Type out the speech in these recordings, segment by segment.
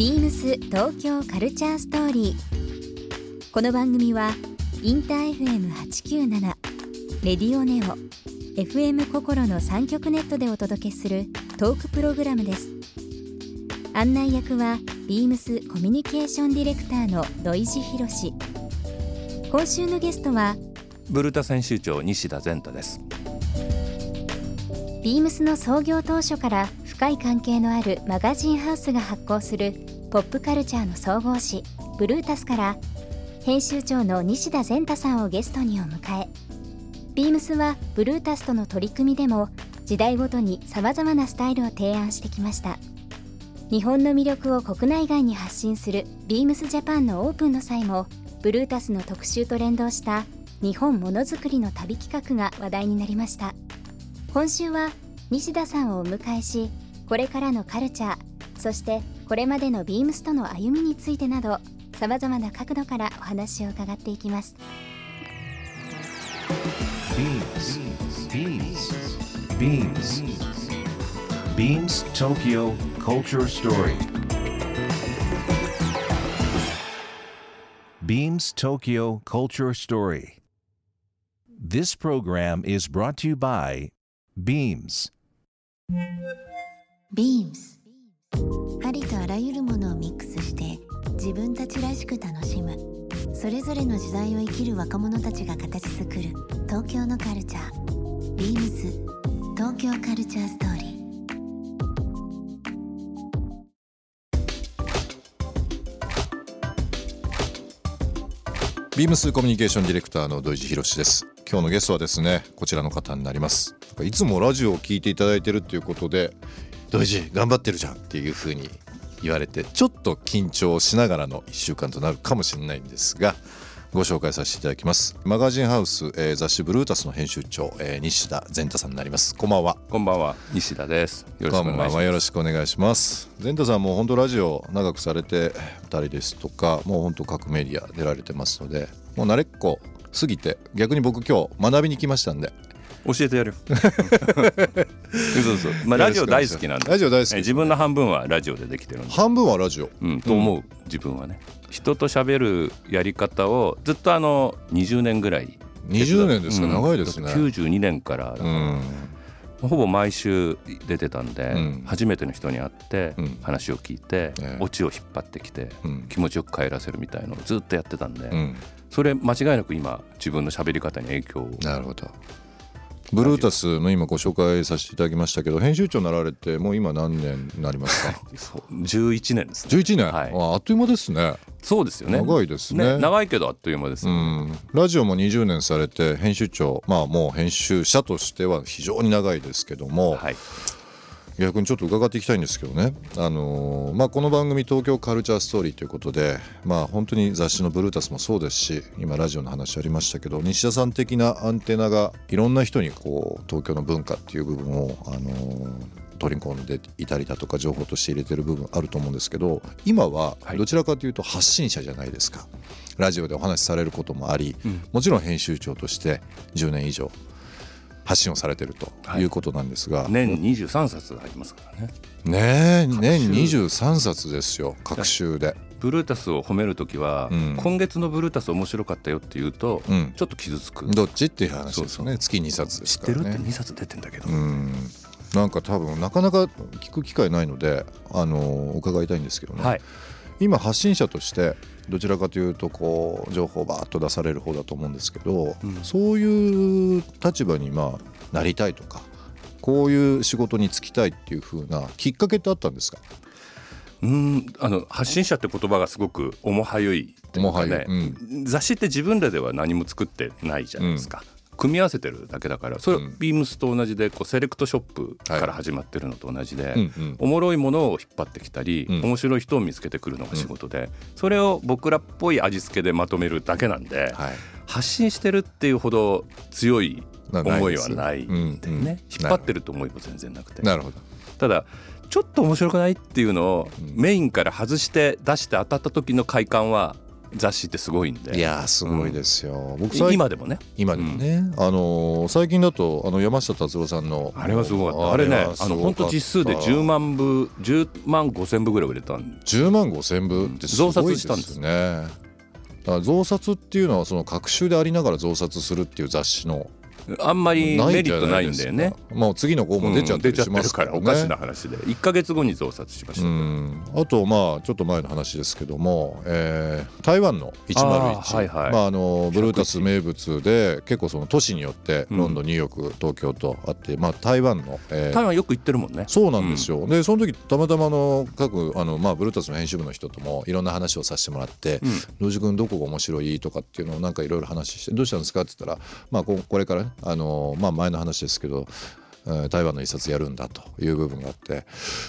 ビームス東京カルチャーストーリー。この番組はインター FM897 レディオネオ FM 心の三極ネットでお届けするトークプログラムです。案内役はビームスコミュニケーションディレクターの土井博志。今週のゲストはブルタ編集長西田善太です。ビームスの創業当初から深い関係のあるマガジンハウスが発行するポップカルチャーの総合誌ブルータスから編集長の西田善太さんをゲストにお迎え。ビームスはブルータスとの取り組みでも時代ごとにさまざまなスタイルを提案してきました。日本の魅力を国内外に発信するビームスジャパンのオープンの際もブルータスの特集と連動した日本ものづくりの旅企画が話題になりました。今週は西田さんをお迎えしこれからのカルチャーそしてこれまでのビームスとの歩みについてなどさまざまな角度からお話を伺っていきます「ビームスビームスビームスビームス東京コルチャーストーリー」ビームス東京コルチャーストーリー This program is brought to you by Beams. Beams. ありとあらゆるものをミックスして自分たちらしく楽しむ。それぞれの時代を生きる若者たちが形作る東京のカルチャー。Beams 東京カルチャーストーリー。ビームスコミュニケーションディレクターの土井博志です。今日のゲストはですねこちらの方になります。いつもラジオを聞いていただいてるっていうことで土井寺頑張ってるじゃんっていう風に言われてちょっと緊張しながらの1週間となるかもしれないんですがご紹介させていただきます。マガジンハウス、えー、雑誌ブルータスの編集長、えー、西田善太さんになります。こんばんは。こんばんは。西田です。よろしくお願いします。よろしくお願いします。善太さんも本当ラジオ長くされてたりですとかもう本当各メディア出られてますのでもう慣れっこ過ぎて逆に僕今日学びに来ましたんで教えてやるそうそうまあラジオ大好きなんでラジオ大好き。自分の半分はラジオでできてるんで半分はラジオ、うん、と思う、自分はね。人と喋るやり方をずっとあの20年ぐらい20年ですか、うん、長いですね。92年からうん。ほぼ毎週出てたんで、うん、初めての人に会って話を聞いて、うん、オチを引っ張ってきて、うん、気持ちよく帰らせるみたいのをずっとやってたんで、それ間違いなく今自分の喋り方に影響をなるほどブルータスの今ご紹介させていただきましたけど編集長になられてもう今何年になりますか？11年ですね。11年、はい、あっという間ですね。そうですよね。長いですね、ね、長いけどあっという間です、ね、うん。ラジオも20年されて編集長まあもう編集者としては非常に長いですけども、はい逆にちょっと伺っていきたいんですけどね、あのー、まあ、この番組「東京カルチャーストーリー」ということで、まあ、本当に雑誌の「ブルータス」もそうですし今ラジオの話ありましたけど西田さん的なアンテナがいろんな人にこう東京の文化っていう部分を、あのー取り込んでいたりだとか情報として入れてる部分あると思うんですけど今はどちらかというと発信者じゃないですか、ラジオでお話しされることもあり、もちろん編集長として10年以上発信をされてるとい。うことなんですが、はい、年23冊ありますからね。ね年23冊ですよ各週で。ブルータスを褒める時は、うん、今月のブルータス面白かったよって言うと、うん、ちょっと傷つく。どっちっていう話ですよね。月2冊ですから、ね、知ってるって2冊出てんだけど、うん、なんか多分なかなか聞く機会ないのであの伺いたいんですけどね、はい、今発信者としてどちらかというとこう情報をバーッと出される方だと思うんですけど、うん、そういう立場にまあなりたいとかこういう仕事に就きたいっていう風なきっかけってあったんですか？うんあの発信者って言葉がすごく重はゆい重はゆい、うん、雑誌って自分らでは何も作ってないじゃないですか、うん、組み合わせてるだけだからそれはビームスと同じでこうセレクトショップから始まってるのと同じで、はいおもろいものを引っ張ってきたり、うん、面白い人を見つけてくるのが仕事で、それを僕らっぽい味付けでまとめるだけなんで、はい、発信してるっていうほど強い思いはないんでね、引っ張ってると思いも全然なくて。なるほど。ただちょっと面白くないっていうのをメインから外して出して当たった時の快感は雑誌ってすごいんで。いやすごいですよ、僕今でもね。今でもね、あの最近だとあの山下達郎さんのあれはすごかった。あれねあの本当実数で10万部10万5千部ぐらい売れたん10万5千部ってすごいですね、増刷したんです。ねだから増刷っていうのはその隔週でありながら増刷するっていう雑誌のあんまりメリットないんだよね。もう次の号も出ちゃってしますから、ねうん、おかしな話で1か月後に増刷しました。あとまあちょっと前の話ですけども、えー、台湾の101あ、はいはい、まああのブルータス名物で結構その都市によってロンドン、ニューヨーク東京とあって、まあ台湾の、えー、台湾よく行ってるもんね。そうなんですよ。うん、でその時たまたまの各あのまあブルータスの編集部の人ともいろんな話をさせてもらって「ロ、う、ジ君どこが面白い?」とかっていうのをなんかいろいろ話して「どうしたんですか?」って言ったらまあここれからねあのまあ前の話ですけど台湾の一冊やるんだという部分があって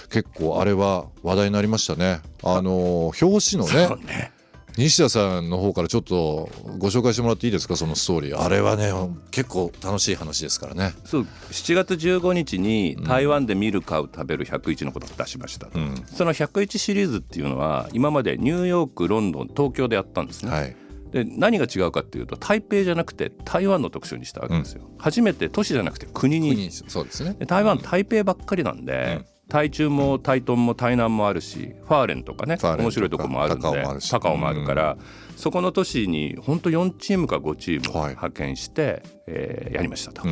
結構あれは話題になりましたね。あの表紙のねね。西田さんの方からちょっとご紹介してもらっていいですか？そのストーリー。あれはね結構楽しい話ですからね。そう。7月15日に台湾で見る買う食べる101のことを出しました、うん、その101シリーズっていうのは今までニューヨークロンドン東京でやったんですね、はいで何が違うかっていうと台北じゃなくて台湾の特集にしたわけですよ、うん、初めて都市じゃなくて国に。そうですね。台湾台北ばっかりなんで、うん、台中も台東も台南もあるしファーレンとかね面白いとこもあるんで高尾もあるから、うん、そこの都市に本当4チームか5チーム派遣して、はい、えー、やりましたと。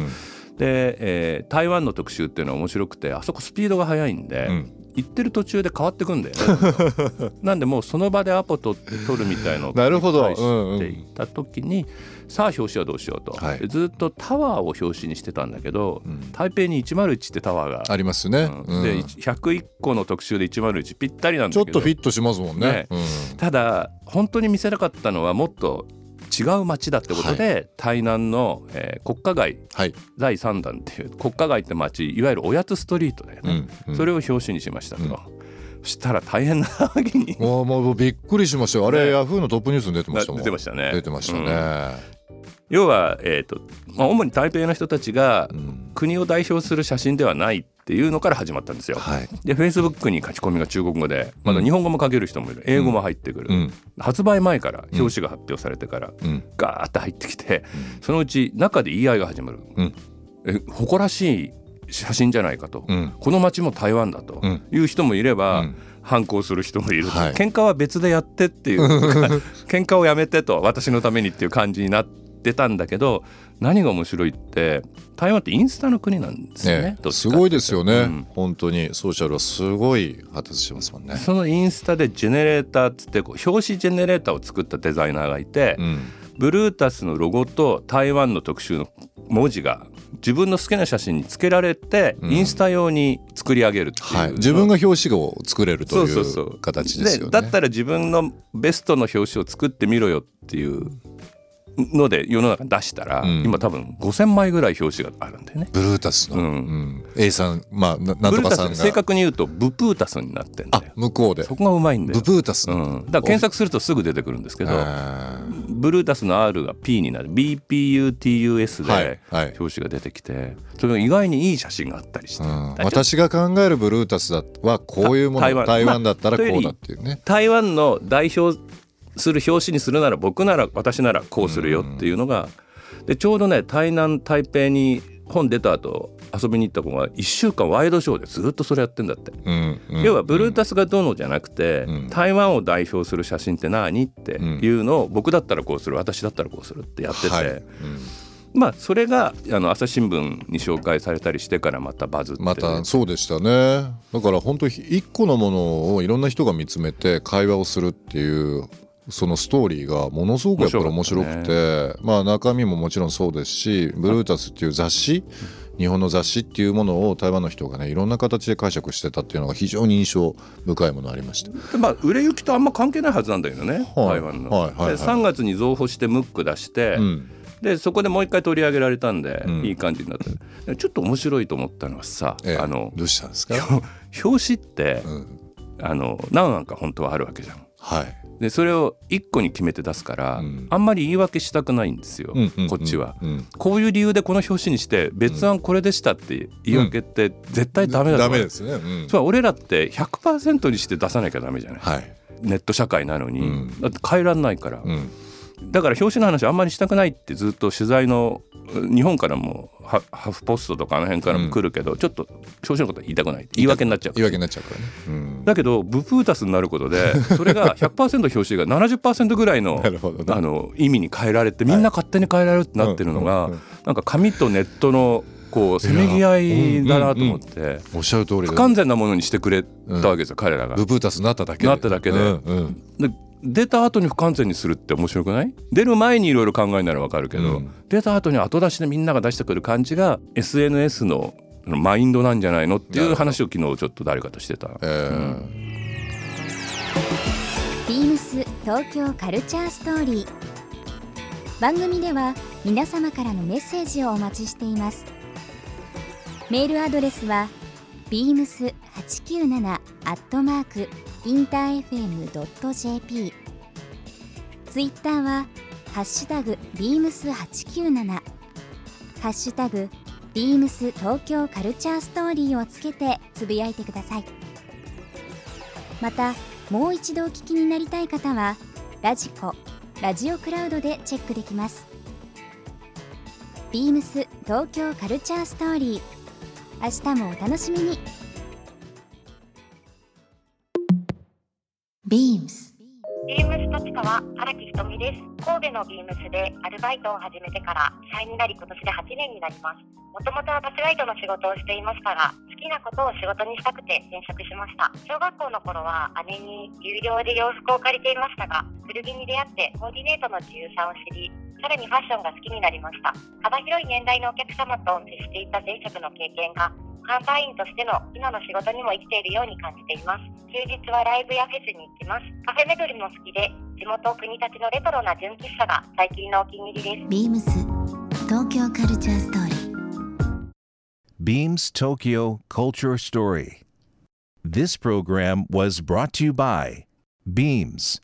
で、えー、台湾の特集っていうのは面白くてあそこスピードが速いんで、行ってる途中で変わってくんだよね。なんでもうその場でアポ取って取るみたいのをなるほど。していった時に、さあ表紙はどうしようと、はい、ずっとタワーを表紙にしてたんだけど、うん、台北に101ってタワーがありますね、うん、で101個の特集で101ぴったりなんだけど。ちょっとフィットしますもんね、ね。うん、ただ本当に見せなかったのはもっと違う町だってことで、はい、台南の、えー、国家街、はい、第3弾っていう国家街って町いわゆるおやつストリートだよね、うんうん、それを表紙にしましたと。うん。そしたら大変なわけに。もうもうびっくりしましたよ。あれ、ね、ヤフーのトップニュースに出てましたもん。出てましたね。出てましたね、要は、えーとまあ、主に台北の人たちが国を代表する写真ではないっていうのから始まったんですよ。はい、でフェイスブックに書き込みが中国語でまだ日本語も書ける人もいる、英語も入ってくる、うん、発売前から表紙が発表されてから、うん、ガーッと入ってきて、そのうち中で言い合いが始まる、うん、え誇らしい写真じゃないかと、この街も台湾だという人もいれば、反抗する人もいる、はい、喧嘩は別でやってっていう 喧嘩をやめてと私のためにっていう感じになってたんだけど何が面白いって台湾ってインスタの国なんですよね、ね、すごいですよね、うん、本当に。ソーシャルはすごい発達してますもんね。そのインスタでジェネレーターっつってこう表紙ジェネレーターを作ったデザイナーがいて、うん、ブルータスのロゴと台湾の特集の文字が自分の好きな写真につけられて、インスタ用に作り上げるっていう、はい、自分が表紙を作れるという形ですよね。だったら自分のベストの表紙を作ってみろよっていうので世の中に出したら、うん、今多分5,000枚ぐらい表紙があるんだよね。ブルータスの、うん。うん、A さんまあなんとかさんが。正確に言うとブプータスになってんだよ。向こうで。そこがうまいんだよ。ブプータス、うん、だから検索するとすぐ出てくるんですけどブルータスの R が P になる。BPUTUS で表紙が出てきて、はいはい、それが意外にいい写真があったりして、私が考えるブルータスはこういうもの。台湾。だったらこうだっていうね、台湾の代表する表紙にするなら僕なら私ならこうするよっていうのが、でちょうどね台南台北に本出た後遊びに行った子が1週間ワイドショーでずっとそれやってんだって、うんうん、要はブルータスがどうのじゃなくて、うん、台湾を代表する写真って何？っていうのを僕だったらこうする私だったらこうするってやってて、はい。うん、まあそれがあの朝日新聞に紹介されたりしてからまたバズって、またそうでしたね。だから本当一個のものをいろんな人が見つめて会話をするっていうそのストーリーがものすごくやっぱり面白くて、ね、まあ中身ももちろんそうですしブルータスっていう雑誌日本の雑誌っていうものを台湾の人がねいろんな形で解釈してたっていうのが非常に印象深いものありました。まあ売れ行きとあんま関係ないはずなんだけどね、はい、台湾の、はいはいはい、3月に増補してムック出して、うん、でそこでもう一回取り上げられたんで、うん、いい感じになったちょっと面白いと思ったのはさ、ええ、あのどうしたんですか？表紙って、うん、あの何案か本当はあるわけじゃん。はいでそれを1個に決めて出すから、うん、あんまり言い訳したくないんですよ、うんうん、こっちは、うん、こういう理由でこの表紙にして別案これでしたって言い訳って絶対ダメだと思う、ダメですね、うん、俺らって100%にして出さなきゃダメじゃない、はい。ネット社会なのに、だって変えらんないから、だから表紙の話あんまりしたくないってずっと取材の日本からもハーフポストとかあの辺からも来るけど、うん、ちょっと表紙のことは言いたくない。言い訳になっちゃう言い訳になっちゃうからね、うん、だけどブプータスになることで それが100%表紙が70%ぐらいのあの意味に変えられてみんな勝手に変えられるってなってるのが、なんか紙とネットのこうせめぎ合いだなと思って、うんうんうん、おっしゃる通り不完全なものにしてくれたわけですよ、彼らが。ブプータスになっただけで。なっただけで,、で出た後に不完全にするって面白くない？出る前にいろいろ考えならわかるけど、うん、出た後に後出しでみんなが出してくる感じが SNS のマインドなんじゃないのっていう話を昨日ちょっと誰かとしてた。えー。うん、ビームス東京カルチャーストーリー。番組では皆様からのメッセージをお待ちしていますメールアドレスは beams897 アットマークインター FM.jp ツイッターはハッシュタグビームス897ハッシュタグビームス東京カルチャーストーリーをつけてつぶやいてください。またもう一度お聞きになりたい方はラジコラジオクラウドでチェックできます。ビームス東京カルチャーストーリー。明日もお楽しみに。ビームスビームスとちかは荒木ひとみです。神戸のビームスでアルバイトを始めてから社員になり今年で8年になります。もともとはバスガイドの仕事をしていましたが好きなことを仕事にしたくて転職しました。小学校の頃は姉に有料で洋服を借りていましたが古着に出会ってコーディネートの自由さを知りさらにファッションが好きになりました。幅広い年代のお客様と接していた前職の経験が販売員としての今の仕事にも生きているように感じています。休日はライブやフェスに行きます。カフェ巡りも好きで地元国立のレトロな純喫茶が最近のお気に入りです。ビームス東京カルチャーストーリー。Beams Tokyo Culture Story. This program was brought to you by Beams